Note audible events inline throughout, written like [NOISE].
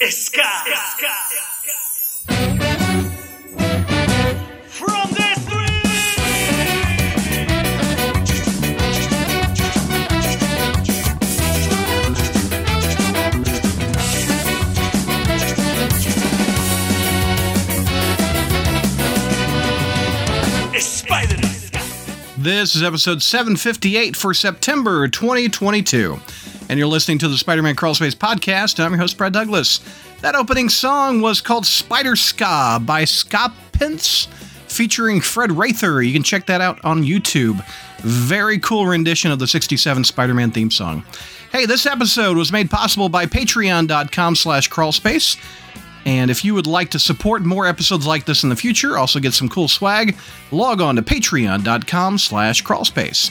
Ska. From the. This is episode 758 for September 2022. And you're listening to the Spider Man Crawlspace podcast. I'm your host, Brad Douglas. That opening song was called Spider Ska by Scott Pence, featuring Fred Rather. You can check that out on YouTube. Very cool rendition of the 67 Spider Man theme song. Hey, this episode was made possible by patreon.com slash crawlspace. And if you would like to support more episodes like this in the future, also get some cool swag, log on to patreon.com slash crawlspace.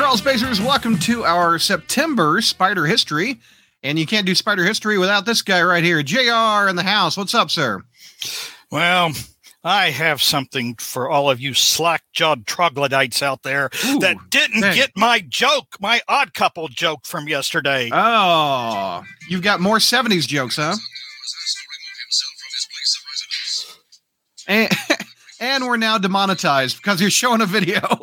Hey, crawlspacers, welcome to our September Spider History. And you can't do Spider History without this guy right here, JR in the house. What's up, sir? Well, I have something for all of you slack jawed troglodytes out there Ooh, that didn't dang. get my joke, my odd couple joke from yesterday. Oh, you've got more 70s jokes, huh? And, [LAUGHS] and we're now demonetized because you're showing a video. [LAUGHS]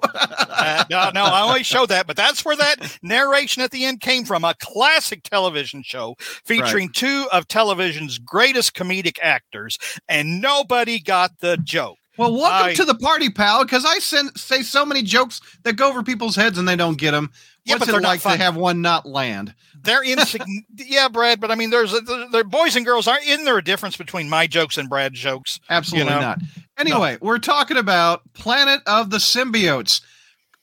Uh, no, no, I only show that, but that's where that narration at the end came from. A classic television show featuring two of television's greatest comedic actors, and nobody got the joke. well, welcome I- to the party, pal, because I send, say so many jokes that go over people's heads and they don't get them. Yeah, What's but it like to have one not land? They're insignificant. [LAUGHS] yeah, Brad, but I mean, there's a, there, boys and girls. Aren't isn't there a difference between my jokes and Brad's jokes? Absolutely know? not. Anyway, we're talking about Planet of the Symbiotes.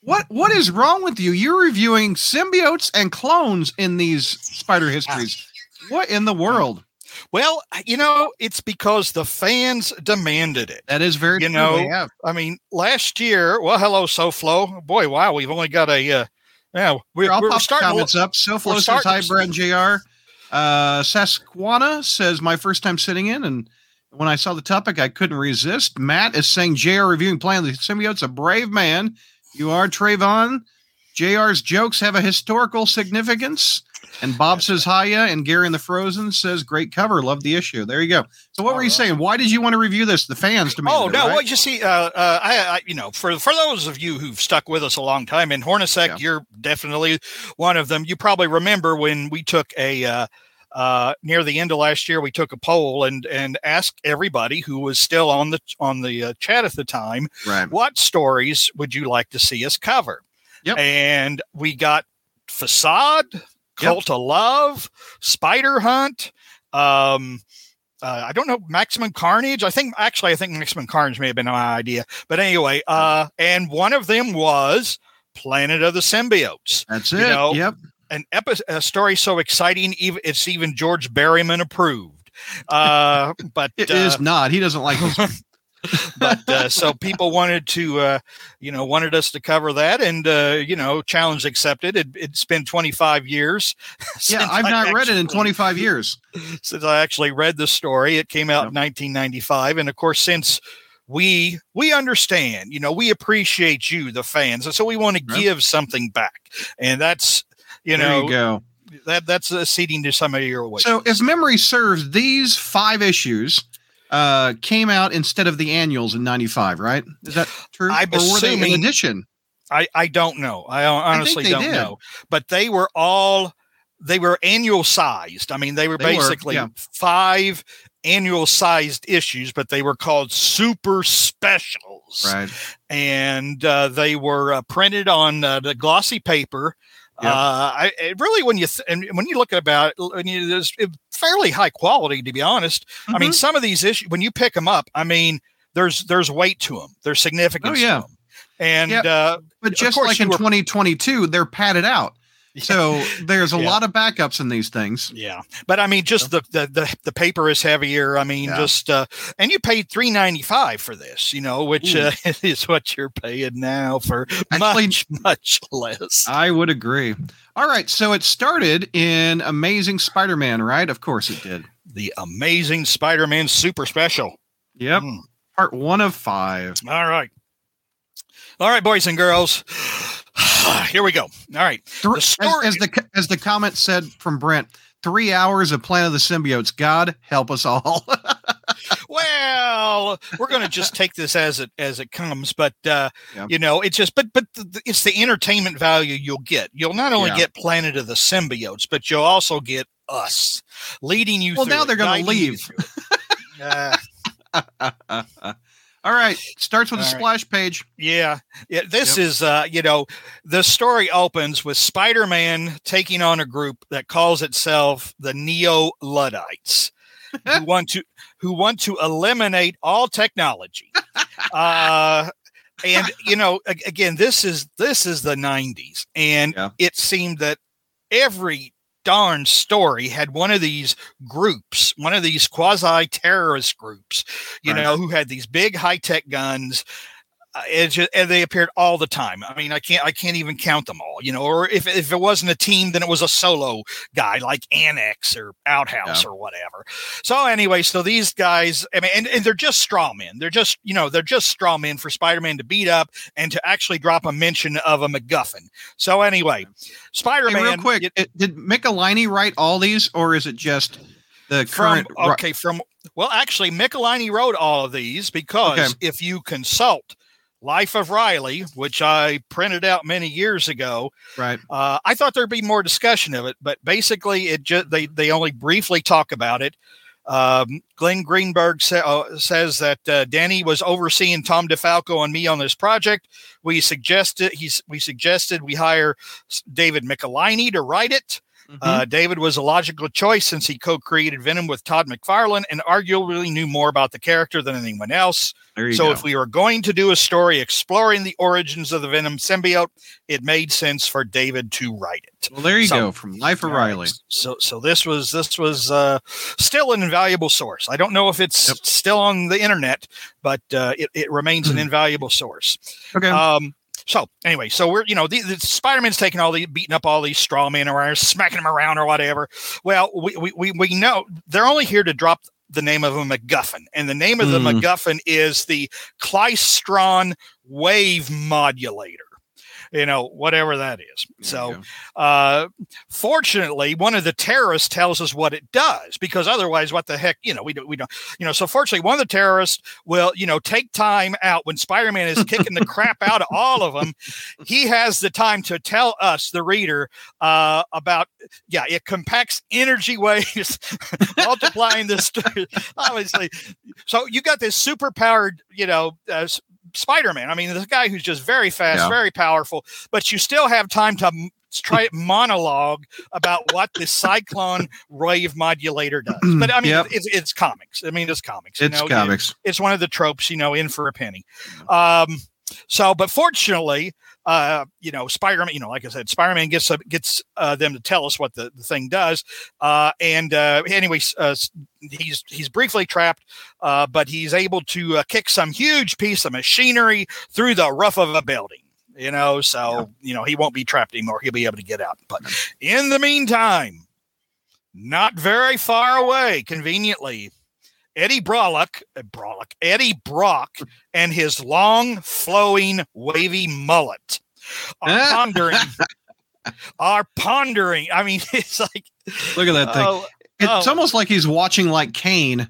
What what is wrong with you? You're reviewing symbiotes and clones in these spider histories. [LAUGHS] What in the world? Well, you know, it's because the fans demanded it. That is very You true. know, They have. I mean, last year, well, hello, SoFlo. Boy, wow, we've only got a, uh, yeah, we're, Here, I'll we're pop starting. comments up. We're says starting hi, to- Brad and JR. Uh, Sasquana says my first time sitting in, and when I saw the topic, I couldn't resist. Matt is saying JR reviewing Planet of the Symbiotes, a brave man. You are Trayvon. JR's jokes have a historical significance. And Bob says hiya, and Gary in the Frozen says great cover. Love the issue. There you go. So what All were you right. saying? Why did you want to review this? The fans demanded. Oh no! right? Well, you see, uh, uh, I, I, you know, for for those of you who've stuck with us a long time, and Hornacek, Yeah. you're definitely one of them. You probably remember when we took a uh, uh, near the end of last year, we took a poll and and asked everybody who was still on the on the uh, chat at the time, right. what stories would you like to see us cover? Yep. And we got facade, cult of love, spider hunt. Um, uh, I don't know maximum carnage. I think actually, I think maximum carnage may have been my idea, but anyway, uh, and one of them was Planet of the Symbiotes. That's you it. know, yep. An epi- a story so exciting, even it's even George Berryman approved. Uh, [LAUGHS] but It uh, is not. He doesn't like. [LAUGHS] but uh, so people wanted to uh, you know wanted us to cover that and uh, you know challenge accepted it, it's been 25 years [LAUGHS] yeah, I've I not read it in 25 years. since i actually read the story it came out Yep. in 1995 and of course since we we understand you know we appreciate you the fans and so we want to Yep. give something back and that's you there know you go. that that's uh, ceding to some of your wishes. So, if memory serves, these five issues uh, came out instead of the annuals in '95, right? Is that true? I'm or were they in assuming- addition? I, I don't know. I honestly they don't did. know. But they were all they were annual sized. I mean, they were They were, basically yeah. five annual sized issues, but they were called super specials. Right. And uh, they were uh, printed on uh, the glossy paper. Yep. Uh, I it really when you th- and when you look at about it, when you, there's it- fairly high quality to be honest. I Mm-hmm. mean, some of these issues when you pick them up, I mean, there's there's weight to them. There's significance Oh, yeah. to them. And Yep. uh, but just like in were- 2022, they're padded out. [LAUGHS] So there's a Yeah. lot of backups in these things. Yeah, but I mean, just the the the, the paper is heavier. I mean, Yeah. just uh, and you paid three ninety five for this, you know, which uh, [LAUGHS] is what you're paying now for Actually- much much less. I would agree. All right, so it started in Amazing Spider-Man, right? Of course it did. The Amazing Spider-Man Super Special. Yep. Hmm. Part one of five. All right, all right, boys and girls. [SIGHS] Here we go. All right. Story- as, as the as the comment said from Brent, three hours of Planet of the Symbiotes. God help us all. [LAUGHS] well, we're going to just take this as it as it comes, but uh, Yeah. you know, it's just but but the, it's the entertainment value you'll get. You'll not only Yeah. get Planet of the Symbiotes, but you'll also get us leading you. Well, now they're gonna leave. Uh, [LAUGHS] [LAUGHS] all right, starts with a All right. splash page. Yeah, yeah. This Yep. is, uh, you know, the story opens with Spider-Man taking on a group that calls itself the Neo Luddites, who [LAUGHS] want to who want to eliminate all technology. [LAUGHS] Uh, and you know, again, this is this is the '90s, and Yeah. it seemed that every darn story had one of these groups, one of these quasi terrorist groups, you Right. know, who had these big high tech guns. Uh, it just, and they appeared all the time. I mean, I can't, I can't even count them all, you know. Or if, if it wasn't a team, then it was a solo guy like Annex or Outhouse Yeah. or whatever. So anyway, so these guys, I mean, and, and they're just straw men. They're just, you know, they're just straw men for Spider-Man to beat up and to actually drop a mention of a MacGuffin. So anyway, Spider-Man. real quick, it, did Michelinie write all these, or is it just the current? ri- okay from well actually Michelinie wrote all of these because Okay. if you consult Life of Reilly, which I printed out many years ago, right. uh, I thought there'd be more discussion of it, but basically it just they they only briefly talk about it. Um, Glenn Greenberg sa- uh, says that uh, Danny was overseeing Tom DeFalco and me on this project. We suggested he's we suggested we hire David Michelinie to write it. Mhm. Uh, David was a logical choice since he co-created Venom with Todd McFarlane and arguably knew more about the character than anyone else. So go. if we were going to do a story exploring the origins of the Venom symbiote, it made sense for David to write it. well, there you so- go. From Life of. Reilly. So so this was this was uh, still an invaluable source. I don't know if it's Yep. still on the internet, but uh, it, it remains an invaluable source. Okay. Um, so anyway, so we're you know the, the Spider-Man's taking all the beating up all these straw men around, smacking them around or whatever. Well, we we we, we know they're only here to drop the name of a MacGuffin, and the name of the Hmm. MacGuffin is the Klystron Wave Modulator. You know, whatever that is. So uh, fortunately, one of the terrorists tells us what it does because otherwise, what the heck, you know, we don't, we don't, you know. So fortunately, one of the terrorists will, you know, take time out when Spider-Man is kicking the crap out of all of them. [LAUGHS] He has the time to tell us, the reader, uh, about yeah, it compacts energy [LAUGHS] waves, multiplying this. [LAUGHS] Obviously, so you got this super powered, you know. Uh, s- Spider-Man. I mean, this guy who's just very fast, Yeah. very powerful, but you still have time to m- try [LAUGHS] monologue about what the cyclone wave modulator does. [CLEARS THROAT] But I mean, Yep. it's, it's comics. I mean, it's comics. you It's know, it- comics. it's one of the tropes, you know, in for a penny. Um, so, but fortunately, uh, you know, Spider-Man, you know, like I said, Spider-Man gets uh, gets uh, them to tell us what the, the thing does. Uh, and uh, anyways, uh, he's he's briefly trapped, uh, but he's able to uh, kick some huge piece of machinery through the roof of a building. You know, so you know he won't be trapped anymore. He'll be able to get out. But in the meantime, not very far away, conveniently, Eddie Brolick, uh, Brolick, Eddie Brock, and his long, flowing, wavy mullet are [LAUGHS] pondering. are pondering. I mean, [LAUGHS] it's like Look at that thing. oh, it's oh. almost like he's watching like Kaine.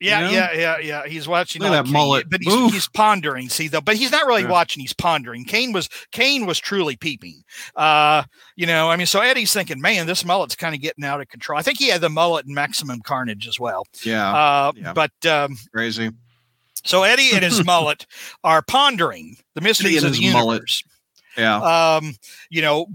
Yeah, know? yeah, yeah, yeah. He's watching Look at that Kaine, mullet. but he's, he's pondering. See though, but he's not really Yeah. watching. He's pondering. Kaine was Kaine was truly peeping. Uh, you know, I mean, so Eddie's thinking, man, this mullet's kind of getting out of control. I think he had the mullet and Maximum Carnage as well. Yeah, Uh, yeah. but um, crazy. So Eddie and his [LAUGHS] mullet are pondering the mysteries of the his mullet. universe. Yeah, Um, you know,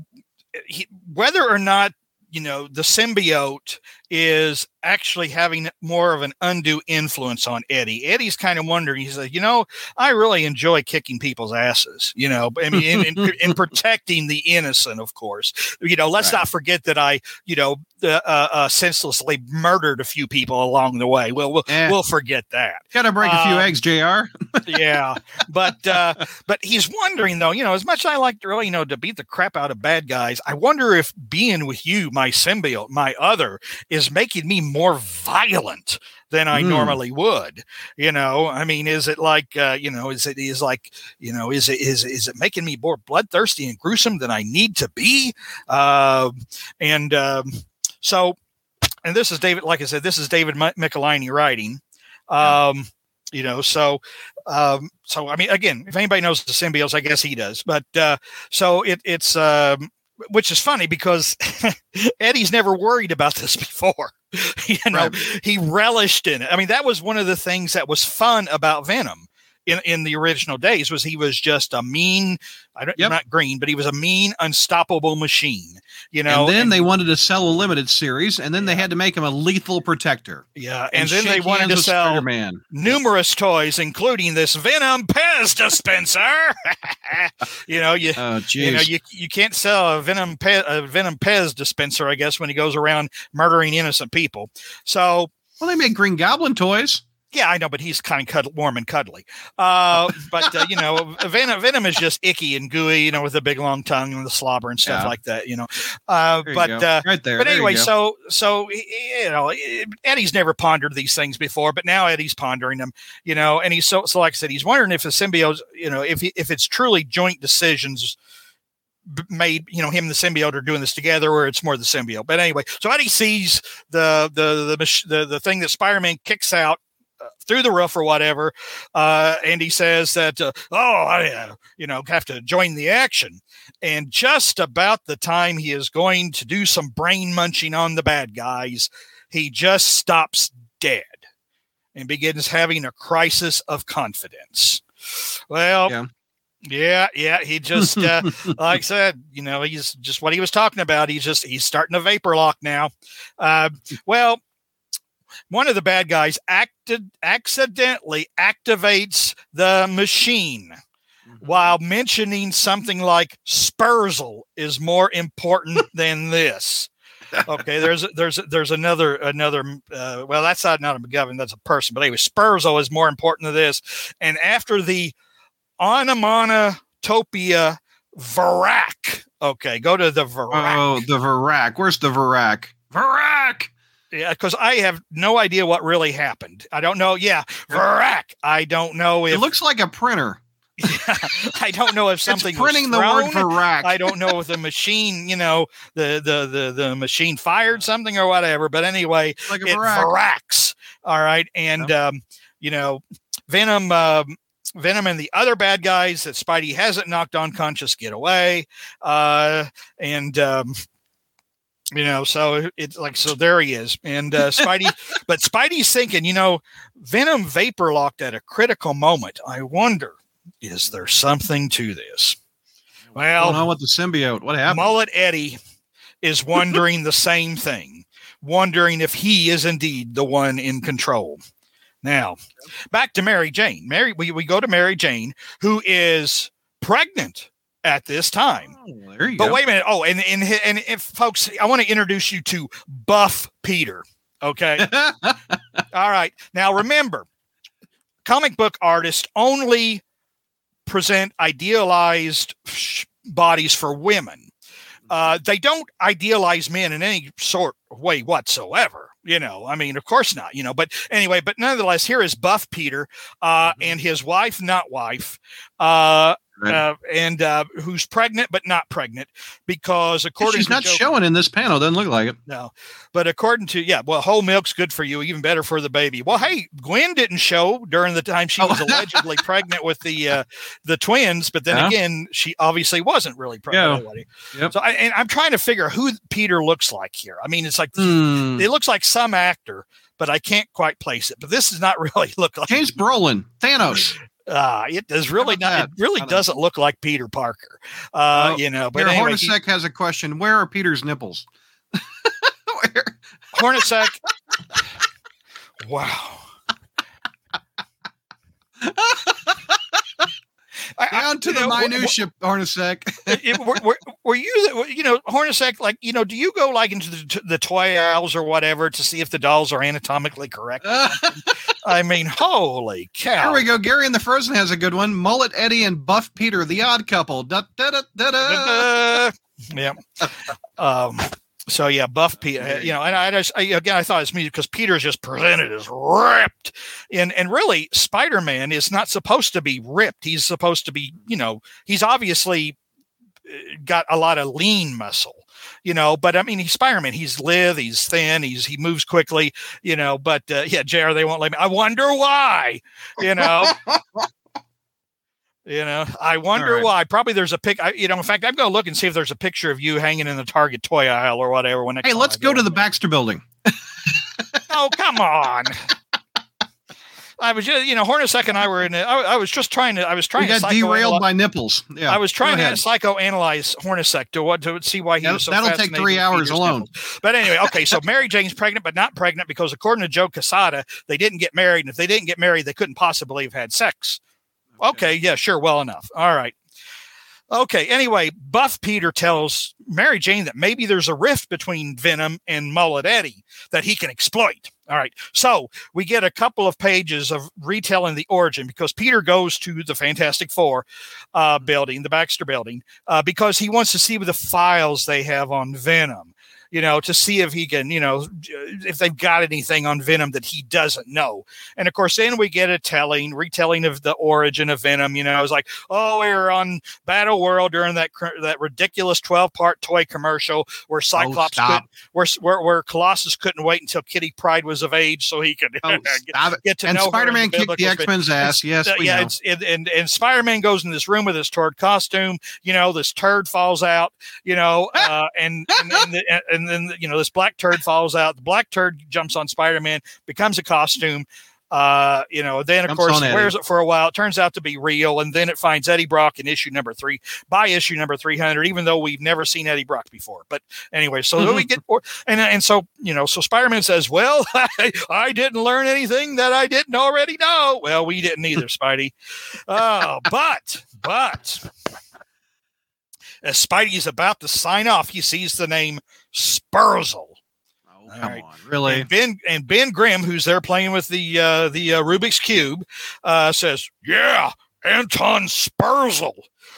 he, whether or not you know the symbiote is actually having more of an undue influence on Eddie. Eddie's kind of wondering. He's like, you know, I really enjoy kicking people's asses. You know, I mean, in, in, in protecting the innocent, of course. You know, let's Right. not forget that I, you know, uh, uh, uh, senselessly murdered a few people along the way. Well, we'll Eh. we'll forget that gotta break a few uh, eggs, Jr. [LAUGHS] yeah, but uh, but he's wondering though. You know, as much as I like to really, you know, to beat the crap out of bad guys, I wonder if being with you, my symbiote, my other, is making me more violent. than I Mm. normally would. You know, I mean, is it like uh, you know, is it is like you know, is it is is it making me more bloodthirsty and gruesome than I need to be? Uh, and um, so, and this is David. Like I said, this is David Mi- Michelinie writing. Um, you know, so um, so I mean, again, if anybody knows the symbiotes, I guess he does. But uh, so it it's um, which is funny because [LAUGHS] Eddie's never worried about this [LAUGHS] before. [LAUGHS] you know, Right. he relished in it. I mean, that was one of the things that was fun about Venom in, in the original days was he was just a mean, I don't, Yep. not green, but he was a mean, unstoppable machine. You know, and then and- they wanted to sell a limited series, and then they had to make him a lethal protector. yeah, and, then they wanted to sell Spider-Man. numerous toys, including this Venom Pez dispenser. [LAUGHS] you know, you oh, you know you, you can't sell a venom Pe- a venom Pez dispenser, I guess, when he goes around murdering innocent people. So well, they make Green Goblin toys. Yeah, I know, but he's kind of cuddle, warm and cuddly. Uh, but uh, you know, [LAUGHS] venom venom is just icky and gooey, you know, with a big long tongue and the slobber and stuff Yeah. like that. You know, uh, you but uh, right there. but anyway, so so you know, Eddie's never pondered these things before, but now Eddie's pondering them. You know, and he's so so like I said, he's wondering if the symbiote, you know, if he, if it's truly joint decisions made you know him and the symbiote are doing this together or it's more the symbiote but anyway so eddie sees the the the the, the thing that spider-man kicks out through the roof or whatever uh and he says that uh, oh i uh, you know have to join the action and just about the time he is going to do some brain munching on the bad guys he just stops dead and begins having a crisis of confidence well Yeah. yeah, yeah. He just, uh, [LAUGHS] like I said, you know, he's just what he was talking about. He's just he's starting to vapor lock now. Uh, well, one of the bad guys acted accidentally activates the machine while mentioning something like Spurzle is more important [LAUGHS] than this. Okay, there's there's there's another another uh, well that's not not a McGovern that's a person but anyway Spurzle is more important than this and after the onomatopoeia Varak okay go to the Varak oh, the Varak. Where's the Varak? Varak. Yeah because I have no idea what really happened I don't know yeah Varak I don't know It looks like a printer. [LAUGHS] I don't know if something it's printing the word. Varak. I don't know if the machine, you know, the the the the machine fired something or whatever. But anyway, like a it. All right, and um, you know, Venom. Um, Venom and the other bad guys that Spidey hasn't knocked unconscious get away, uh, and um, you know, so it's like so there he is, and uh, Spidey, [LAUGHS] but Spidey's thinking, you know, Venom vapor locked at a critical moment. I wonder, is there something to this? Well, on with the symbiote. What happened? Mullet Eddie is wondering the same thing, wondering if he is indeed the one in control. Now, back to Mary Jane. Mary, we, we go to Mary Jane, who is pregnant at this time. Oh, there you But go. wait a minute. Oh, and and and if folks, I want to introduce you to Buff Peter. Okay. [LAUGHS] All right. Now remember, comic book artists only present idealized bodies for women. Uh, they don't idealize men in any sort of way whatsoever. You know, I mean, of course not. You know, but anyway, but nonetheless, here is Buff Peter uh, and his wife, not wife, uh, Right. uh, and uh, who's pregnant but not pregnant because according to She's not Joe- showing in this panel. Doesn't look like it. no, but according to yeah, well, whole milk's good for you, even better for the baby. Well, hey, Gwen didn't show during the time she Oh. was allegedly [LAUGHS] pregnant with the uh, the twins, but then Yeah. again, she obviously wasn't really pregnant. Yeah. Yep. So, I, and I'm trying to figure who Peter looks like here. I mean, it's like Hmm. it looks like some actor, but I can't quite place it. But this does not [LAUGHS] really look like James Brolin, Thanos. Uh, it does really not. It really I don't know. doesn't look like Peter Parker. Uh, Well, you know, but anyway, he- Hornacek has a question. Where are Peter's nipples? [LAUGHS] Where? Hornacek. wow. I- I- Down to the know, wh- wh- minutia, Hornacek. it- were, were, were you, you know, Hornacek, like, you know, do you go like into the, the toy aisles or whatever to see if the dolls are anatomically correct? [LAUGHS] I mean, holy cow. Here we go. Gary and the Frozen has a good one. Mullet Eddie and Buff Peter, the odd couple. Da, da, da, da, da. Yeah. [LAUGHS] Um, so yeah, Buff Peter, you know, and I just I, again I thought it's me because Peter's just presented as ripped, and and really Spider Man is not supposed to be ripped. He's supposed to be, you know, he's obviously uh, got a lot of lean muscle, you know. But I mean, he's Spider Man. He's lithe, he's thin, he's he moves quickly, you know. But uh, yeah, Jr. They won't let me. I wonder why, you know. [LAUGHS] You know, I wonder right. why. Probably there's a pic. I, you know, in fact, I'm going to look and see if there's a picture of you hanging in the Target toy aisle or whatever. When hey, let's go to the Baxter Building. oh, come on. [LAUGHS] I was just, you know, Hornacek and I were in it. I, was just trying to, I was trying we got to derailed by nipples. Yeah. I was trying to psychoanalyze Hornacek to what to see why he that'll, was so That'll take three hours alone. Nipples. But anyway, okay. So Mary Jane's pregnant, but not pregnant because according to Joe Quesada, they didn't get married. And if they didn't get married, they couldn't possibly have had sex. Okay, yeah, sure, well enough. All right. Okay, anyway, Buff Peter tells Mary Jane that maybe there's a rift between Venom and Mullet Eddie that he can exploit. All right, so we get a couple of pages of retelling the origin because Peter goes to the Fantastic Four uh, building, the Baxter building, uh, because he wants to see the files they have on Venom you know, to see if he can, you know, if they've got anything on Venom that he doesn't know. And of course, then we get a telling, retelling of the origin of Venom. You know, I was like, oh, we were on Battle World during that that ridiculous twelve part toy commercial where Cyclops oh, could, where, where where Colossus couldn't wait until Kitty Pryde was of age so he could [LAUGHS] oh, get, get, to and know. Spider Man kicked the X Men's ass. Yes, uh, yeah, and and, and Spider Man goes in this room with his turd costume. You know, this turd falls out. You know, [LAUGHS] uh, and and, and, the, and and then you know this black turd falls out. The black turd jumps on Spider Man, becomes a costume. Uh, you know, then of course wears it for a while. It turns out to be real, and then it finds Eddie Brock in issue number three by issue number three hundred. Even though we've never seen Eddie Brock before, but anyway, so then we get [LAUGHS] and and so you know, so Spider Man says, "Well, [LAUGHS] I, I didn't learn anything that I didn't already know." Well, we didn't either, [LAUGHS] Spidey. Oh, but but as Spidey is about to sign off, he sees the name Spurzel. Oh, come right. on, really? And Ben and Ben Grimm, who's there playing with the uh, the uh, Rubik's cube, uh, says, "Yeah, Anton Spurzel.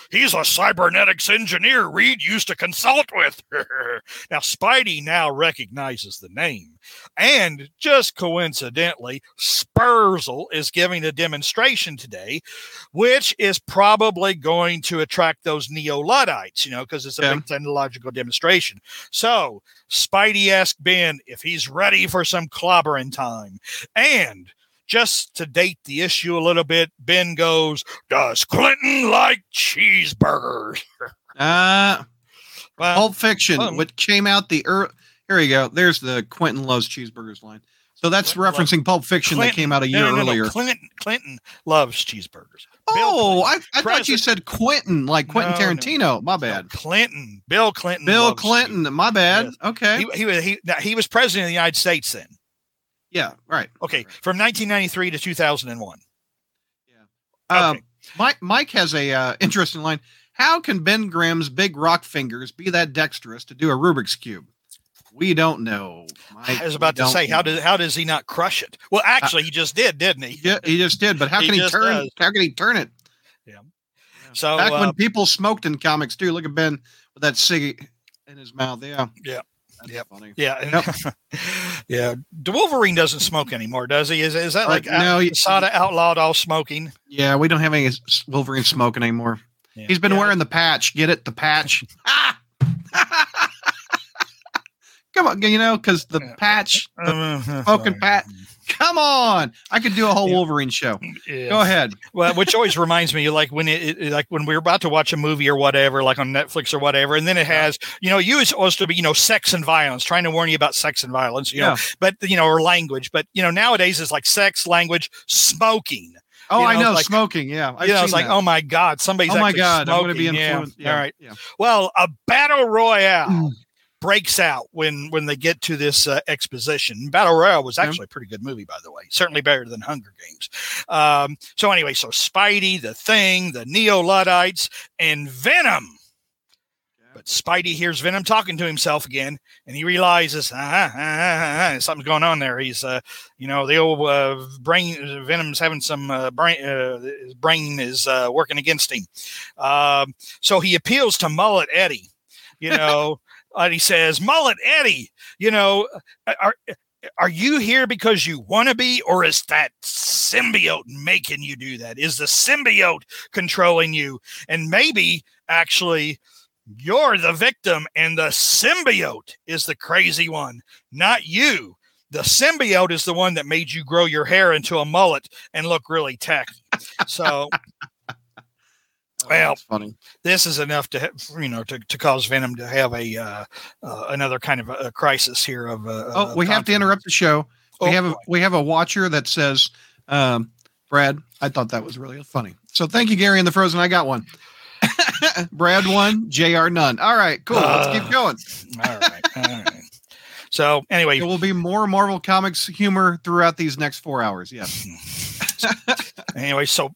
He's a cybernetics engineer Reed used to consult with." [LAUGHS] now Spidey now recognizes the name, and just coincidentally, Spurzel is giving a demonstration today, which is probably going to attract those neo Luddites, you know, because it's a Yeah. big technological demonstration. So Spidey asked Ben if he's ready for some clobbering time. And just to date the issue a little bit, Ben goes, Does Clinton like cheeseburgers? [LAUGHS] Uh, Well, Pulp Fiction, um, which came out the ear Here we go. There's the Quentin loves cheeseburgers line. So that's Quentin referencing Pulp Fiction that came out a year no, no, no, earlier. Clinton, Clinton loves cheeseburgers. Oh, I, I thought you said Quentin, like Quentin No, no. Tarantino. My bad. Clinton, Bill Clinton. Bill Clinton. My bad. Yes. Okay. He, he, was- he, he was president of the United States then. Yeah. Right. Okay, from 1993 to 2001. Um, Okay. Mike Mike has a uh, interesting line. How can Ben Grimm's big rock fingers be that dexterous to do a Rubik's cube? We don't know. Mike, I was about to say, don't how does how does he not crush it? Well, actually, he just did, didn't he? Yeah, he just did, but how [LAUGHS] can he turn? does. How can he turn it? Yeah. So Back uh, when people smoked in comics too. Look at Ben with that cig in his mouth. Yeah. Yeah. That's Yep. funny. yeah, and- [LAUGHS] yeah. The Wolverine doesn't smoke anymore, does he? Is is that Uh, like no, he- Sada outlawed all smoking? Yeah, we don't have any Wolverine smoking anymore. Yeah. He's been Yeah. wearing the patch. Get it? The patch. ah! [LAUGHS] Come on, you know, because the Yeah. patch, the Uh, smoking pat. Come on, I could do a whole Yeah. Wolverine show. Yeah. Go ahead. [LAUGHS] Well, which always reminds me, like when it, it- like when we're about to watch a movie or whatever, like on Netflix or whatever, and then it has, you know, you it's supposed to be, you know, sex and violence, trying to warn you about sex and violence, you know, but you know, or language, but you know, nowadays it's like sex, language, smoking. Oh, You I know, know like- smoking. Yeah, I've you know, seen it's like, that. oh my god, somebody's oh my god, I'm going to be smoking. Yeah. influenced. Yeah, All right. Yeah. Well, a battle royale. [CLEARS THROAT] breaks out when when they get to this uh, exposition. Battle royale was actually a pretty good movie, by the way. Certainly better than Hunger Games. Um, so anyway, so Spidey, the Thing, the Neo Luddites, and Venom. But Spidey hears Venom talking to himself again, and he realizes uh something's going on there. He's, uh, you know, the old uh, brain. Venom's having some uh, brain. Uh, his brain is uh, working against him. Um, so he appeals to Mullet Eddie. you [LAUGHS] know, and he says, Mullet Eddie, you know, are are you here because you want to be, or is that symbiote making you do that? Is the symbiote controlling you? And maybe actually you're the victim and the symbiote is the crazy one, not you. The symbiote is the one that made you grow your hair into a mullet and look really tacky. So Well, funny. this is enough to you know to, to cause Venom to have a uh, uh, another kind of a, a crisis here of. Uh, Oh, uh, we have to interrupt the show. We Oh, have a we have a watcher that says, um, Brad, I thought that was really funny. So thank you, Gary and the Frozen. I got one. [LAUGHS] Brad one, Jr. none. All right, cool. Let's Uh, keep going. all right, all right. So anyway, There will be more Marvel Comics humor throughout these next four hours. Yes. [LAUGHS] anyway, so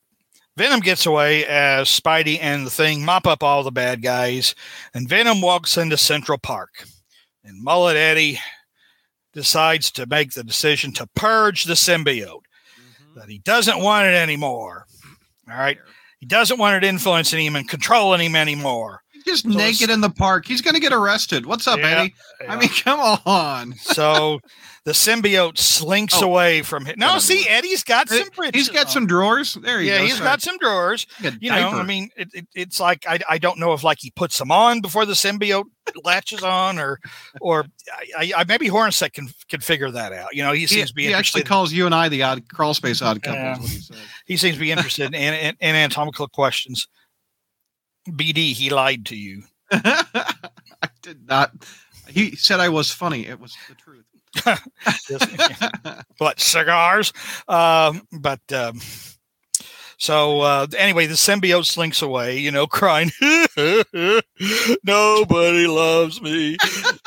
Venom gets away as Spidey and the Thing mop up all the bad guys, and Venom walks into Central Park, and Mullet Eddie decides to make the decision to purge the symbiote. Mm-hmm. That he doesn't want it anymore. All right, he doesn't want it influencing him and controlling him anymore. Just So naked in the park. He's going to get arrested. What's up, Yeah, Eddie? I mean, [LAUGHS] come on. so the symbiote slinks Oh. away from him. No, see, Eddie's got some. He's britches got on. some drawers. There you Yeah, he's got some drawers. You know, I mean, it, it, it's like I, I don't know if like he puts them on before the symbiote latches on, or or I, I, maybe Hornset can can figure that out. You know, he he, seems to be he actually calls you and I the odd crawl space odd couple. Yeah. Is what he says. he seems to be interested in, in, in anatomical questions. BD, he lied to you. [LAUGHS] I did not. He said I was funny. It was the truth. [LAUGHS] but cigars. Um, but um, so uh, anyway, the symbiote slinks away, you know, [LAUGHS] crying, [LAUGHS] "Nobody loves me.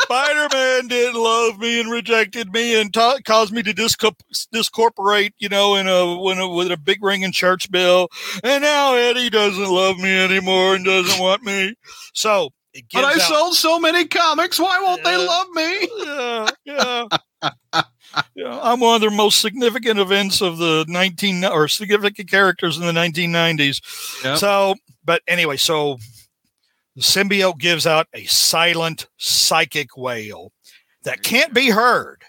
Spider-Man didn't love me and rejected me and ta- caused me to disco- discorporate, you know, in a, in a with a big ring in church bill. And now Eddie doesn't love me anymore and doesn't want me. So." It but I out- sold so many comics. Why won't they love me? yeah, yeah. [LAUGHS] yeah, I'm one of the most significant events of the 19 or significant characters in the 1990s. Yep. So, but anyway, so the symbiote gives out a silent psychic wail that can't be heard,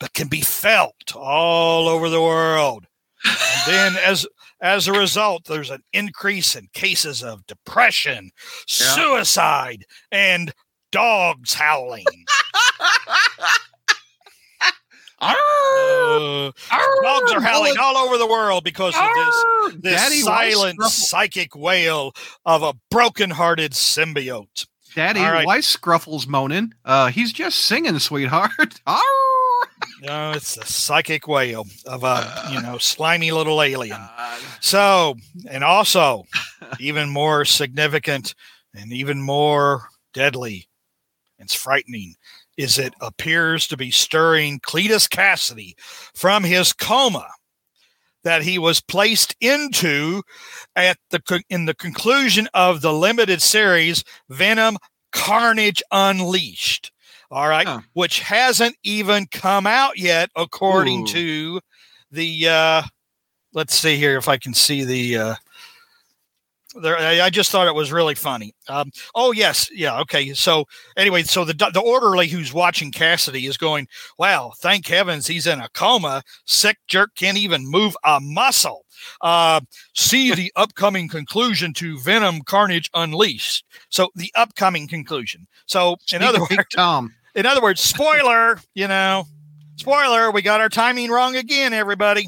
but can be felt all over the world. And then, as as a result, there's an increase in cases of depression, suicide, and dogs howling. Uh, dogs are howling all over the world because of this this Daddy, silent psychic wail of a broken-hearted symbiote. Daddy, right. why Scruffle's moaning? Uh, he's just singing, sweetheart. [LAUGHS] Arr! No, it's the psychic wail of a you know [LAUGHS] slimy little alien. So, and also, even more significant and even more deadly and frightening is it appears to be stirring Cletus Cassidy from his coma that he was placed into at the in the conclusion of the limited series Venom Carnage Unleashed. All right, Huh. which hasn't even come out yet according Ooh. to the uh let's see here if I can see the uh there I just thought it was really funny. Um oh yes, yeah, okay. So anyway, so the the orderly who's watching Cassidy is going, "Wow, thank heavens he's in a coma. Sick jerk can't even move a muscle." Uh see [LAUGHS] the upcoming conclusion to Venom Carnage Unleashed. So the upcoming conclusion. So in other words, Tom. In other words, spoiler, you know, spoiler, we got our timing wrong again, everybody.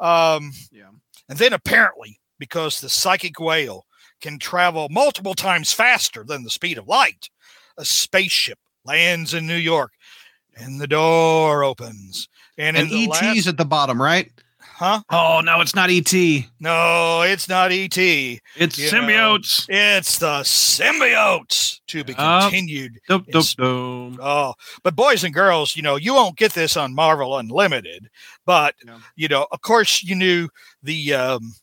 Um, Yeah. and then apparently, because the psychic wail can travel multiple times faster than the speed of light, a spaceship lands in New York and the door opens. And, And in the ET's last- at the bottom, right? Huh? Oh no, it's not ET. No, it's not ET. It's Yeah. symbiotes. It's the symbiotes to be Yup. continued dum, It's- dum. Oh, but boys and girls, you know, you won't get this on Marvel Unlimited. But Yeah. you know, of course, you knew the um,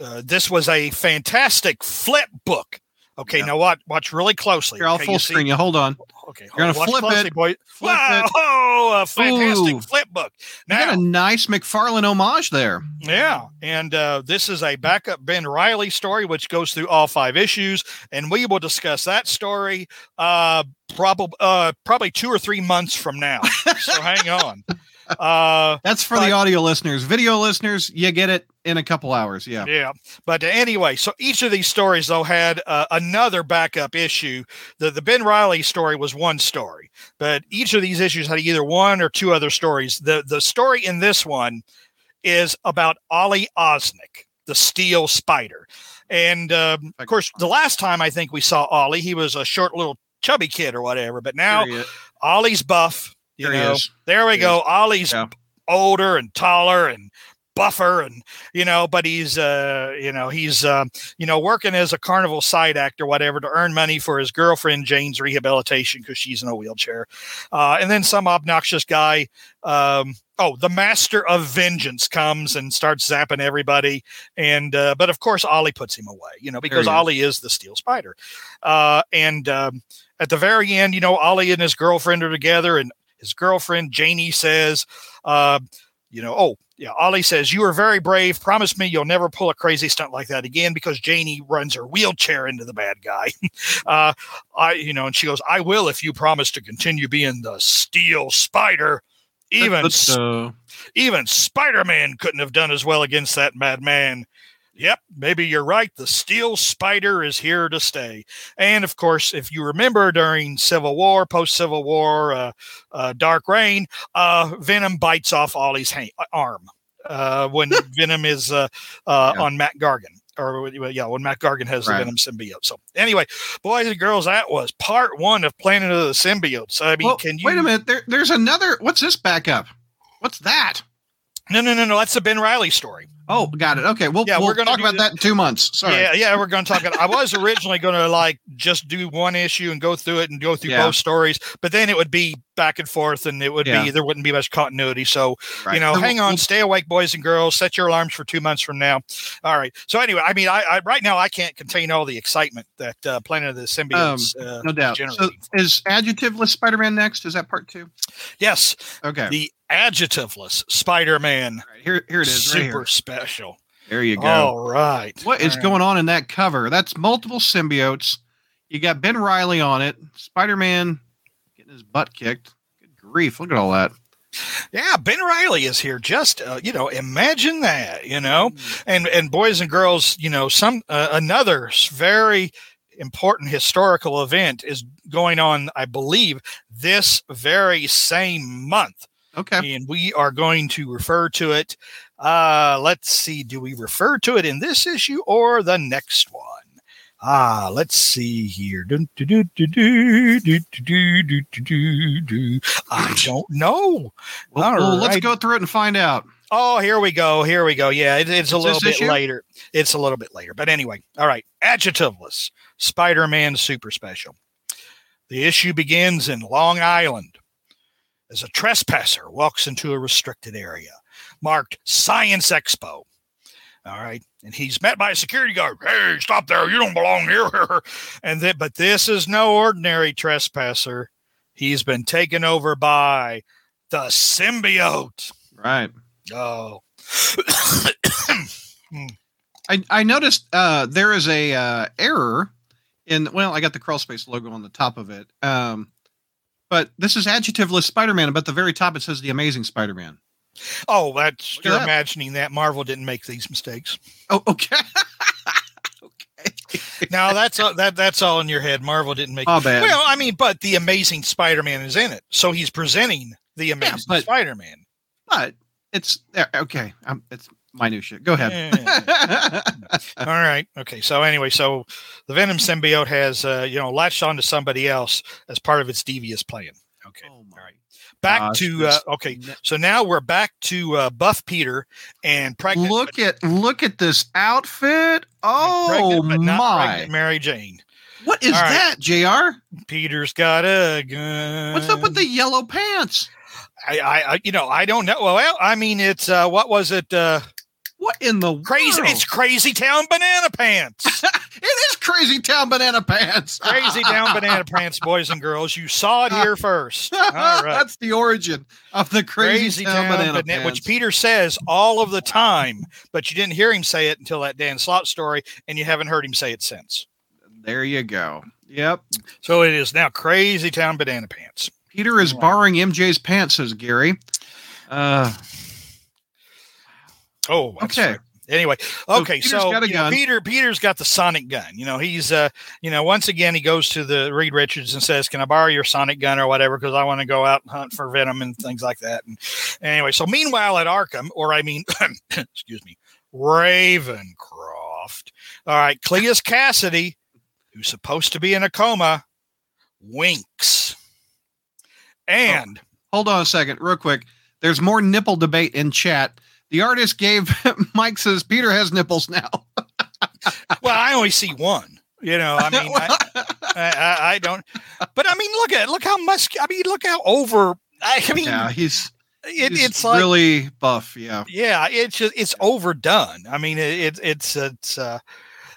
uh, this was a fantastic flip book. Okay, Yeah. now watch watch really closely. Here, I'll okay, full you screen you. Hold on. Okay. You're gonna flip closely, it. boy. Flip wow, it. oh, a fantastic Ooh. flip book. You got a nice McFarlane homage there. yeah, and uh, this is a backup Ben Reilly story, which goes through all five issues, and we will discuss that story uh, probably uh, probably two or three months from now. so hang on. [LAUGHS] Uh, That's for But- the audio listeners. Video listeners, you get it in a couple hours. Yeah. Yeah, but anyway, so each of these stories though had uh, another backup issue. The the Ben Reilly story was one story, but each of these issues had either one or two other stories. The the story in this one is about Ollie Osnick, the Steel Spider, and um, of course, the last time I think we saw Ollie, he was a short little chubby kid or whatever, but now Ollie's buff. You here he know, is. there we He go. Ollie's Yeah. older and taller and buffer and you know but he's uh you know he's uh, you know working as a carnival side act or whatever to earn money for his girlfriend jane's rehabilitation because she's in a wheelchair uh and then some obnoxious guy um oh the master of vengeance comes and starts zapping everybody and uh but of course ollie puts him away you know because he is. ollie is the steel spider uh and um at the very end you know ollie and his girlfriend are together and his girlfriend janie says uh you know oh yeah ollie says you are very brave. Promise me you'll never pull a crazy stunt like that again because janie runs her wheelchair into the bad guy. [LAUGHS] Uh i you know and she goes i will if you promise to continue being the steel spider. Even uh, even Spider-Man couldn't have done as well against that madman. Yep, maybe you're right. The Steel Spider is here to stay. And of course, if you remember during Civil War, post-Civil War, uh, uh, Dark Reign, uh, Venom bites off Ollie's ha- arm uh, when [LAUGHS] Venom is uh, uh, Yeah. on Mac Gargan. Or yeah, when Mac Gargan has Right. the Venom symbiote. So anyway, boys and girls, that was part one of Planet of the Symbiotes. I mean, well, can you wait a minute? There, there's another. What's this backup? What's that? No, no, no, no. That's the Ben Reilly story. Oh, got it. Okay, we'll, Yeah, we'll we're gonna talk about the- that in two months. Sorry. Yeah, yeah, we're going to talk. About. I was originally going to like just do one issue and go through it and go through Yeah. both stories, but then it would be back and forth, and it would Yeah. be there wouldn't be much continuity. So Right. you know, hang on, stay awake, boys and girls. Set your alarms for two months from now. All right. So anyway, I mean, I, I right now I can't contain all the excitement that uh, Planet of the Symbiotes. uh, no doubt. So is adjectiveless Spider-Man next? Is that part two? yes, Okay. the adjectiveless Spider-Man, right, here, here it is. Right super here. Special. There you go. All right. What is All right. going on in that cover? That's multiple symbiotes. You got Ben Reilly on it. Spider-Man getting his butt kicked. Good grief! Look at all that. Yeah, Ben Reilly is here. Just uh, you know, imagine that. You know, and and boys and girls, you know, some uh, another very important historical event is going on. I believe this very same month, Okay. and we are going to refer to it. Uh, let's see. Do we refer to it in this issue or the next one? Ah, let's see here. I don't know. Well, well right. let's go through it and find out. Oh, here we go. Here we go. Yeah, it, it's a little bit issue? later. It's a little bit later. But anyway, all right. Adjectiveless Spider Man Super Special. The issue begins in Long Island as a trespasser walks into a restricted area marked Science Expo. All right. And he's met by a security guard. Hey, stop there. You don't belong here. [LAUGHS] and then, but this is no ordinary trespasser. He's been taken over by the symbiote. Right. Oh. [COUGHS] I, I noticed uh, there is a uh, error in well, I got the crawl space logo on the top of it. Um, but this is adjectiveless Spider-Man. But at the very top it says the Amazing Spider-Man. Oh, that's Look you're that. imagining that Marvel didn't make these mistakes. Oh, okay. [LAUGHS] okay. Now that's all, that that's all in your head. Marvel didn't make. Oh, bad. Well, I mean, but the Amazing Spider-Man is in it, so he's presenting the Amazing but- Spider-Man. but it's there. Okay. Um, it's minutia. Go ahead. [LAUGHS] All right. Okay. So anyway, so the Venom symbiote has uh, you know latched onto somebody else as part of its devious plan. Okay. Oh my All right. Back gosh, to uh, okay. So now we're back to uh, Buff Peter and pregnant. Look at look at this outfit. Oh pregnant, my! Mary Jane. What is All right. that, Jr.? Peter's got a gun. What's up with the yellow pants? I, I, I you know, I don't know. Well, I mean, it's uh, what was it? Uh, What in the Crazy! world? It's Crazy Town Banana Pants. [LAUGHS] it is Crazy Town Banana Pants. Crazy Town Banana Pants, boys and girls. You saw it here first. All [LAUGHS] right. That's the origin of the Crazy, Town, Banana Bana- Pants. which Peter says all of the time, but you didn't hear him say it until that Dan Slott story, and you haven't heard him say it since. there you go. Yep. So it is now Crazy Town Banana Pants. Peter is borrowing MJ's pants, says Gary. Uh, Oh, Okay. Anyway, So okay, Peter's so got a you know. Peter Peter's got the sonic gun. You know, he's uh, you know, once again he goes to the Reed Richards and says, "Can I borrow your sonic gun or whatever? Because I want to go out and hunt for venom and things like that." And anyway, so meanwhile at Arkham, or I mean, [COUGHS] excuse me, Ravencroft. All right, Cletus Cassidy, who's supposed to be in a coma, winks, and hold on a second, real quick. There's more nipple debate in chat. The artist gave [LAUGHS] Mike says Peter has nipples now. [LAUGHS] well, I only see one. You know, I mean, [LAUGHS] I, I, I- don't. But I mean, look at look how much. I mean, look how over. I, mean, yeah, he's, it, he's it's like really buff. Yeah. yeah, it's just it's overdone. I mean, it, it it's it's uh,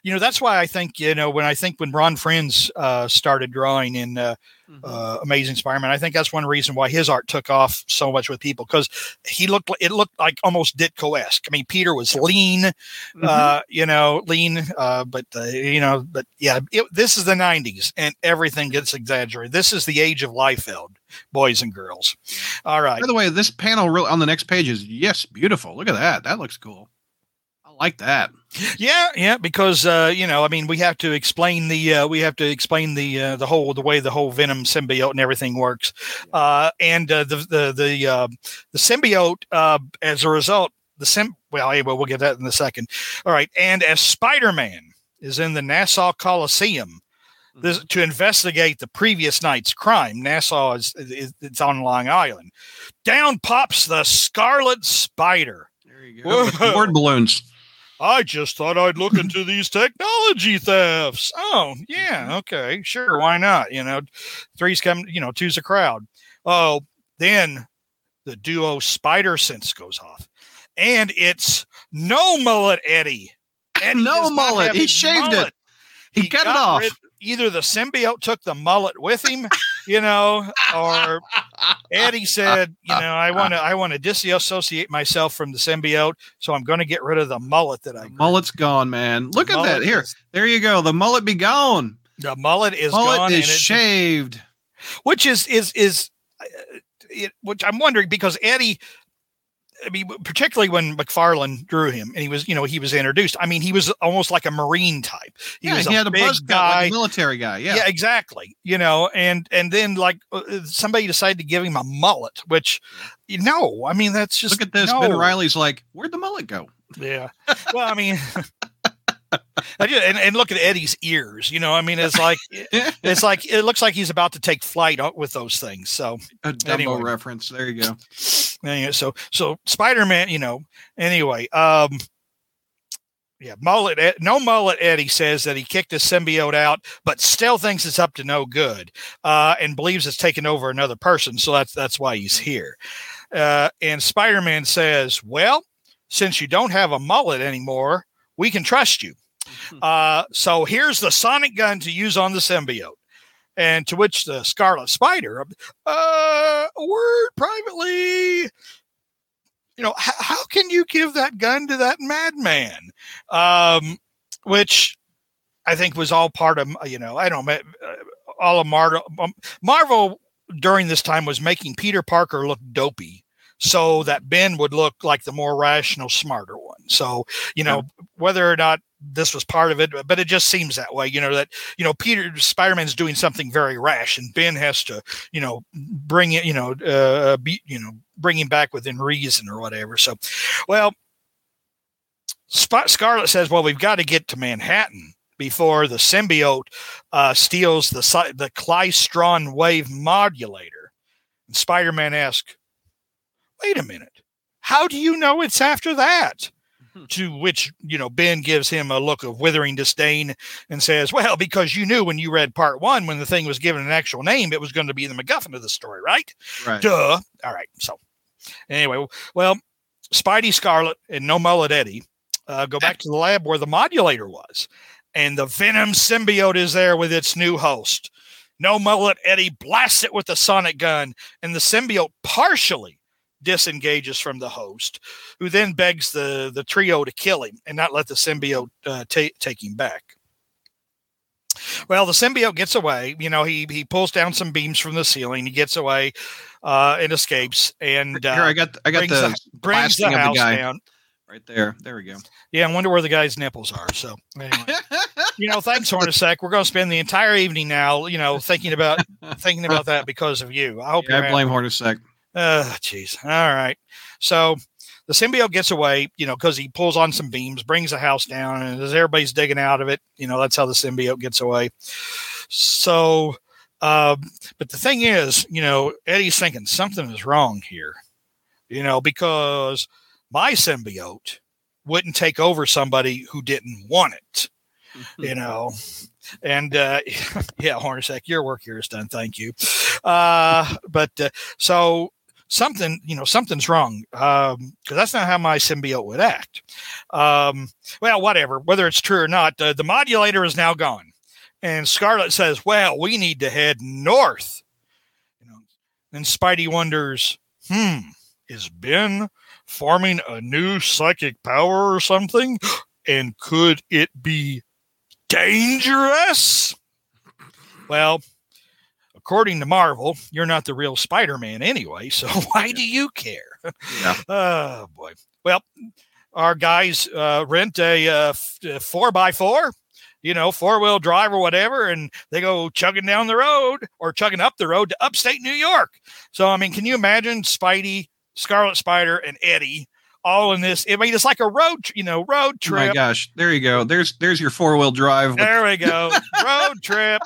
you know that's why I think you know when I think when Ron Frenz uh, started drawing in uh, Mm-hmm. uh, Amazing Spider-Man, I think that's one reason why his art took off so much with people because he looked like it looked like almost Ditko-esque. I mean, Peter was lean, Mhm. uh, you know, lean, uh, but uh, you know, but yeah, it, this is the '90s, and everything gets exaggerated. This is the age of Liefeld, boys and girls. All right, By the way, this panel on the next page is yes, beautiful. Look at that. That looks cool. I like that. yeah, yeah, because uh, you know, I mean, we have to explain the uh, we have to explain the uh, the whole the way the whole Venom symbiote and everything works, uh, and uh, the the the uh, the symbiote uh, as a result the sim well anyway we'll get that in a second. All right, and as Spider Man is in the Nassau Coliseum. this, to investigate the previous night's crime. Nassau is, is it's on Long Island. Down pops the Scarlet Spider. There you go. With the Whoa. word balloons. I just thought I'd look into [LAUGHS] these technology thefts. Oh, yeah, okay, sure, why not? You know, three's come, you know, two's a crowd. Oh, then the duo Spider Sense goes off, and it's no mullet Eddie. Eddie [LAUGHS] No mullet. He his shaved it. mullet. He cut it off. rid- either the symbiote took the mullet with him, you know, or Eddie said, you know, I want to, I want to disassociate myself from the symbiote, so I'm going to get rid of the mullet that I. The grew. mullet's gone, man. Look at that. Here, is- there you go. The mullet be gone. the mullet is mullet gone, is shaved. which is is is, uh, it, which I'm wondering because Eddie. I mean, particularly when McFarlane drew him, and he was, you know, he was introduced. I mean, he was almost like a Marine type. He yeah, was he a had a big buzz guy. like a military guy. Yeah. yeah. exactly you know and and then like uh, somebody decided to give him a mullet which you know i mean that's just Look at this. no. Ben Reilly's like, where'd the mullet go? yeah well i mean [LAUGHS] and, and look at eddie's ears you know i mean it's like [LAUGHS] it's like it looks like he's about to take flight with those things so A Dumbo Anyway. reference. There you go. [LAUGHS] anyway, so so spider-man you know anyway um yeah, mullet. No mullet. Eddie says that he kicked his symbiote out, but still thinks it's up to no good, uh, and believes it's taken over another person. So that's that's why he's here. Uh, and Spider-Man says, "Well, since you don't have a mullet anymore, we can trust you. Uh, so here's the sonic gun to use on the symbiote." And to which the Scarlet Spider, uh, a word privately, you know, how, how can you give that gun to that madman? Um, which I think was all part of, you know, I don't know, all of Marvel. Um, Marvel during this time was making Peter Parker look dopey so that Ben would look like the more rational, smarter. So, you know, whether or not this was part of it, but it just seems that way, you know, that, you know, Peter, Spider Man's doing something very rash and Ben has to, you know, bring it, you know, uh, be, you know, bring him back within reason or whatever. So, well, Sp- Scarlet says, well, we've got to get to Manhattan before the symbiote uh, steals the, the Klystron wave modulator. And Spider Man asks, wait a minute, how do you know it's after that? To which, you know, Ben gives him a look of withering disdain and says, well, because you knew when you read part one, when the thing was given an actual name, it was going to be the MacGuffin of the story, right? Right. Duh. All right. So, anyway, well, Spidey Scarlet and No Mullet Eddie uh, go back to the lab where the modulator was, and the Venom symbiote is there with its new host. No mullet Eddie blasts it with the sonic gun, and the symbiote partially disengages from the host, who then begs the the trio to kill him and not let the symbiote uh, ta- take him back. Well, the symbiote gets away. You know, he he pulls down some beams from the ceiling. He gets away uh, and escapes. And uh, Here, I got I got brings the, the, brings the the house guy down. right there. There we go. Yeah, I wonder where the guy's nipples are. So, anyway, [LAUGHS] you know, thanks, Hornacek. We're going to spend the entire evening now, you know, thinking about [LAUGHS] thinking about that because of you. I hope Yeah, I blame Hornacek. Uh, jeez. All right. So the symbiote gets away, you know, because he pulls on some beams, brings the house down, and as everybody's digging out of it, you know, that's how the symbiote gets away. So, uh, but the thing is, you know, Eddie's thinking something is wrong here, you know, because my symbiote wouldn't take over somebody who didn't want it, you [LAUGHS] know. And uh, [LAUGHS] yeah, Hornacek, your work here is done. Thank you. Uh, but uh, so something you know something's wrong Um, because that's not how my symbiote would act. Um, well whatever whether it's true or not uh, the modulator is now gone. And scarlet says well we need to head north. You know and spidey wonders hmm is ben forming a new psychic power or something? And could it be dangerous? Well according to Marvel, you're not the real Spider Man anyway. So [LAUGHS] why do you care? Yeah. [LAUGHS] Oh, boy. Well, our guys uh, rent a uh, f- four by four, you know, four wheel drive or whatever, and they go chugging down the road or chugging up the road to upstate New York. So, I mean, can you imagine Spidey, Scarlet Spider, and Eddie? All in this, I mean, it's like a road, you know, road trip. Oh my gosh, there you go. There's there's your four wheel drive. There we go. [LAUGHS] Road trip.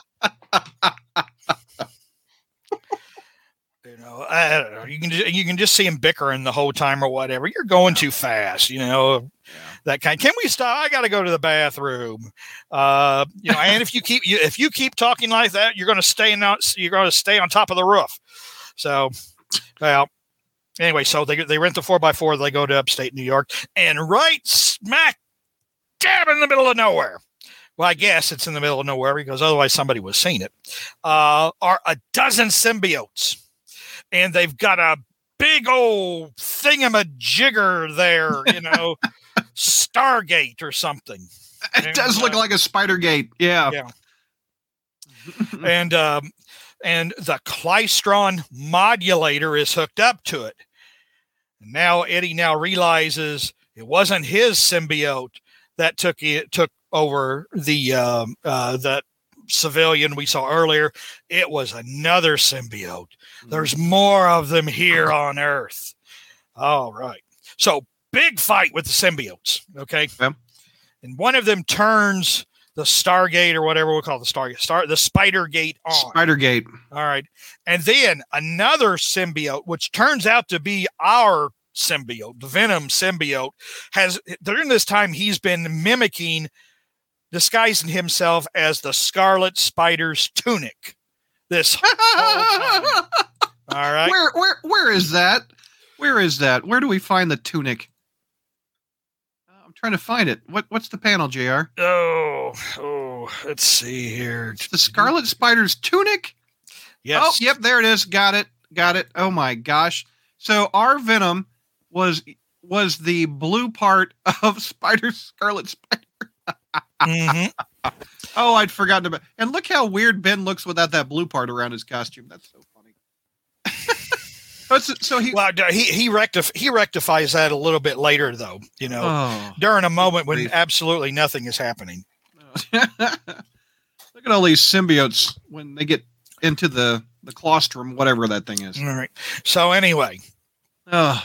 You know, I don't know. You can just, you can just see him bickering the whole time or whatever. You're going too fast, you know. That kind. Can we stop? I got to go to the bathroom. Uh, you know, and if you keep you if you keep talking like that, you're going to stay out. You're going to stay on top of the roof. So, well, anyway, so they they rent the four by four. They go to upstate New York, and right smack dab in the middle of nowhere. Well, I guess it's in the middle of nowhere because otherwise somebody was seen it. Uh, are a dozen symbiotes, and they've got a big old thingamajigger there, you [LAUGHS] know, Stargate or something. It does look uh, like a spider gate. Yeah. Yeah. [LAUGHS] and um, and the Klystron modulator is hooked up to it. Now Eddie now realizes it wasn't his symbiote that took it took over the um, uh, that civilian we saw earlier. It was another symbiote. Mm-hmm. There's more of them here on Earth. All right. So big fight with the symbiotes. Okay. Yep. And one of them turns the Stargate or whatever we call the Stargate, Star the Spider Gate on. Spider gate. All right. And then another symbiote, which turns out to be our symbiote, the Venom symbiote, has during this time he's been mimicking, disguising himself as the Scarlet Spider's tunic. This. [LAUGHS] All right. Where where where is that? Where is that? Where do we find the tunic? Uh, I'm trying to find it. What what's the panel, Jr. Oh, oh, let's see here. The Scarlet Spider's tunic. Yes. Oh, yep, there it is. Got it. Got it. Oh my gosh. So our Venom was was the blue part [LAUGHS] of Spider Scarlet Spider. Mhm. Oh, I'd forgotten about. And look how weird Ben looks without that blue part around his costume. That's so funny. [LAUGHS] So, so he. Well, he he rectif- he rectifies that a little bit later, though. You know, Oh. during a moment when absolutely nothing is happening. [LAUGHS] Look at all these symbiotes when they get into the the claustrum, whatever that thing is. All right. So anyway, Oh,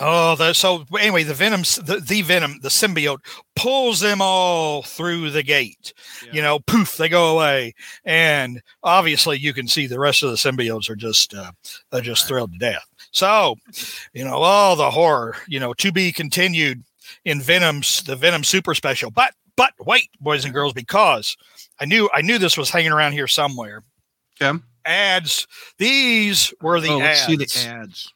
oh, the, so anyway, the venom, the, the venom, the symbiote pulls them all through the gate. Yeah. You know, poof, they go away, and obviously you can see the rest of the symbiotes are just uh, are just Right. thrilled to death. So, you know, all the horror, you know, to be continued in Venom's the Venom Super Special. But but wait, boys and girls, because I knew I knew this was hanging around here somewhere. Okay. Ads. These were the oh, let's ads. see the ads.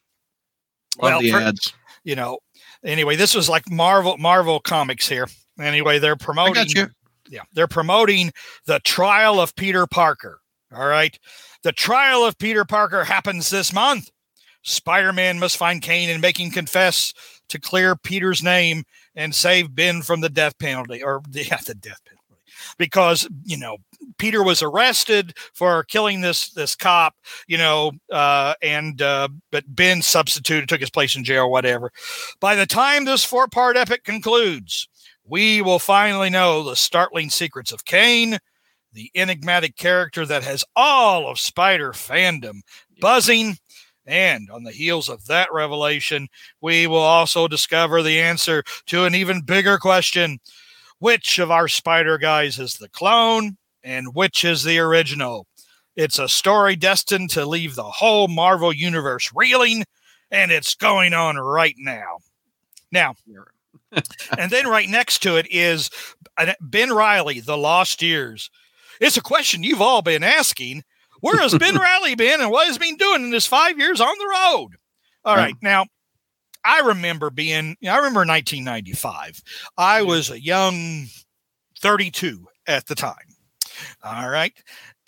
Love Well, the for- ads. You know, anyway, this was like Marvel Marvel comics here. Anyway, they're I promoting got you. yeah, they're promoting the trial of Peter Parker. All right. The trial of Peter Parker happens this month. Spider Man must find Kaine and make him confess to clear Peter's name and save Ben from the death penalty or [LAUGHS] yeah, the death penalty. Because, you know, Peter was arrested for killing this this cop, you know, uh, and uh, but Ben substituted, took his place in jail, whatever. By the time this four part epic concludes, we will finally know the startling secrets of Kaine, the enigmatic character that has all of Spider fandom buzzing. And on the heels of that revelation, we will also discover the answer to an even bigger question which of our Spider guys is the clone and which is the original? It's a story destined to leave the whole Marvel universe reeling, and it's going on right now. Now, [LAUGHS] and then right next to it is uh, Ben Reilly, The Lost Years. It's a question you've all been asking. Where has Ben [LAUGHS] Reilly been and what has he been doing in his five years on the road? All right. Now, I remember being, I remember 1995. I was a young 32 at the time. All right.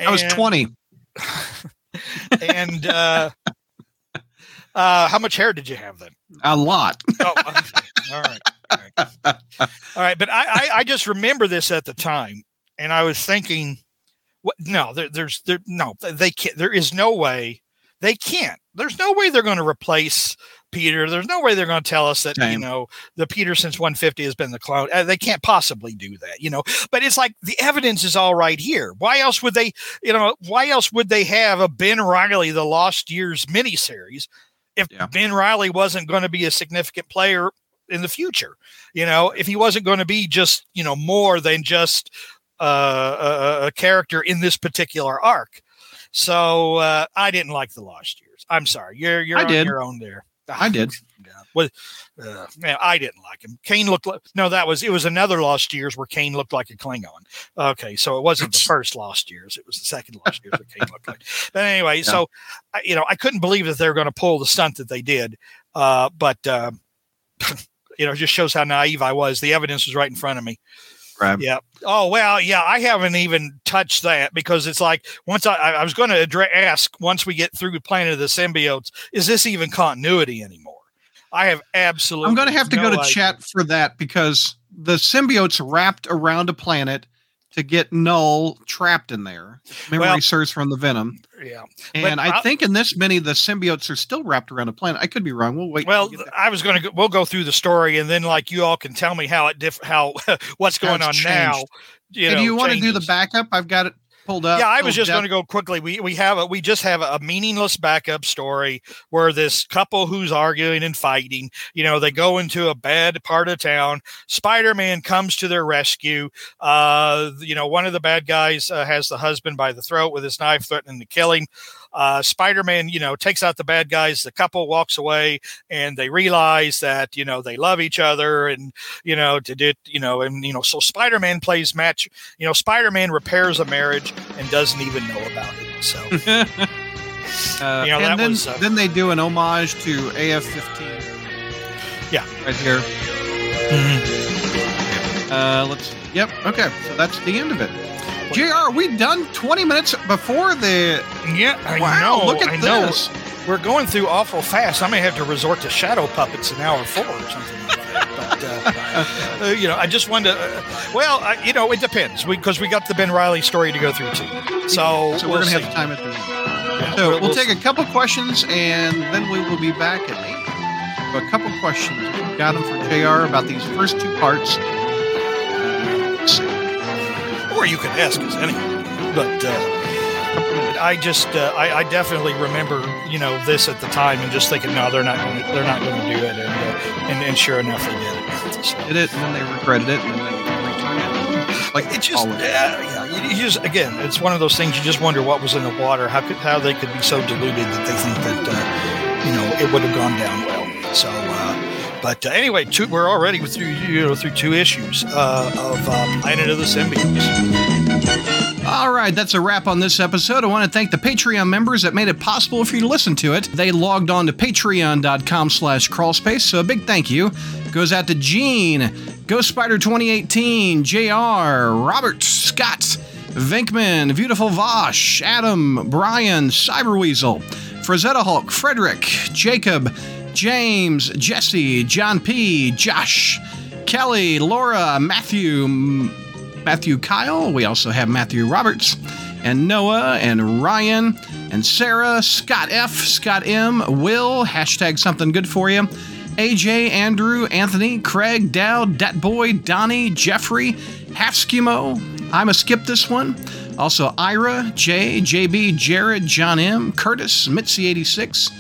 I was 20. [LAUGHS] and uh, uh, how much hair did you have then? A lot. Oh, all right. All right. All right. But I, I, I just remember this at the time, and I was thinking, what? No, there, there's there no they can't. There is no way they can't. There's no way they're going to replace Peter. There's no way they're going to tell us that you know the Peter since 150 has been the clone. Uh, they can't possibly do that, you know. But it's like the evidence is all right here. Why else would they, you know, why else would they have a Ben Reilly the Lost Years miniseries if Yeah. Ben Reilly wasn't going to be a significant player in the future? You know, if he wasn't going to be just you know more than just uh, a, a character in this particular arc. So uh, I didn't like the Lost Years. I'm sorry. You're you're I on did. your own there. [LAUGHS] I did. Yeah. Well, uh, man, I didn't like him. Kaine looked like no. That was it. Was another Lost Years where Kaine looked like a Klingon. Okay, so it wasn't the first Lost Years. It was the second Lost Years where Kaine looked like. But anyway, so I, you know, I couldn't believe that they were going to pull the stunt that they did. Uh, but um, [LAUGHS] you know, it just shows how naive I was. The evidence was right in front of me. Right. Yeah. Oh well, yeah. I haven't even touched that because it's like once I, I was going to address, ask once we get through the Planet of the Symbiotes, is this even continuity anymore? I have absolutely. I'm going to have to no go to idea. chat for that because the symbiotes wrapped around a planet to get Null trapped in there. Memory Well- serves from the venom. Yeah. And I I- think in this many, the symbiotes are still wrapped around a planet. I could be wrong. We'll wait. Well, till we get I was going to. We'll go through the story, and then like you all can tell me how it diff. How [LAUGHS] what's going on it's now. You know, do you want to do the backup? I've got it pulled up. yeah, I was just going to go quickly. We we have a we just have a meaningless backup story where this couple who's arguing and fighting, you know, they go into a bad part of town. Spider-Man comes to their rescue. Uh, you know, one of the bad guys uh, has the husband by the throat with his knife, threatening to kill him. Uh, Spider-Man, you know, takes out the bad guys. The couple walks away, and they realize that you know they love each other, and you know, did it, you know, and you know, so Spider-Man plays match. You know, Spider-Man repairs a marriage and doesn't even know about it. So [LAUGHS] Uh, You know, that and then, was, uh, then they do an homage to AF-15. Yeah. right here. Uh, let's. Yep. Okay. So that's the end of it. Jr. Are we done 20 minutes before the? yeah, I wow! know. look at I know. this. We're going through awful fast. I may have to resort to shadow puppets in hour four or something like that. But uh, [LAUGHS] uh, you know, I just wanted to. Uh, well, I, you know, it depends because we, got the Ben Reilly story to go through too. So, So we'll we're gonna see. have time at the end. Yeah, So we'll- we'll, take a couple questions and then we will be back at eight. A couple questions. We've got them for Jr. about these first two parts. Or you can ask us anyway. But uh, I just, uh, I, I definitely remember, you know, this at the time and just thinking, no, they're not, going to, they're not going to do it, and, uh, and and sure enough, they did it. So. Did it and then they regretted it and then they returned it. Like it just yeah, yeah. You, just again, it's one of those things. You just wonder what was in the water. How could how they could be so diluted that they think that uh, you know it would have gone down well. So, uh, but uh, anyway, two, we're already through you know through two issues uh, of uh, Planet of the Symbiotes. All right, that's a wrap on this episode. I want to thank the Patreon members that made it possible for you to listen to it. They logged on to patreon.com slash crawlspace, so a big thank you goes out to Gene, Ghost Spider 2018, JR, Robert, Scott, Vinkman, Beautiful Vosh, Adam, Brian, Cyberweasel, Frazetta Hulk, Frederick, Jacob, James, Jesse, John P., Josh, Kelly, Laura, Matthew, Matthew Kyle. We also have Matthew Roberts and Noah and Ryan and Sarah, Scott F, Scott M, Will, hashtag something good for you. AJ, Andrew, Anthony, Craig, Dowd, Dat Boy, Donnie, Jeffrey, Half Skimo. I'm a skip this one. Also Ira, J, JB, Jared, John M, Curtis, Mitzi86,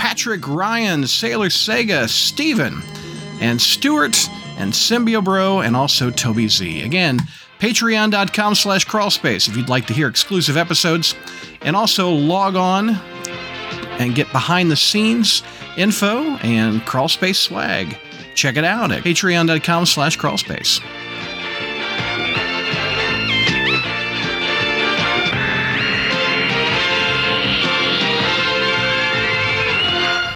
Patrick, Ryan, Sailor Sega, Steven, and Stuart, and Symbio Bro, and also Toby Z. Again, patreon.com slash crawlspace if you'd like to hear exclusive episodes. And also log on and get behind the scenes info and crawlspace swag. Check it out at patreon.com slash crawlspace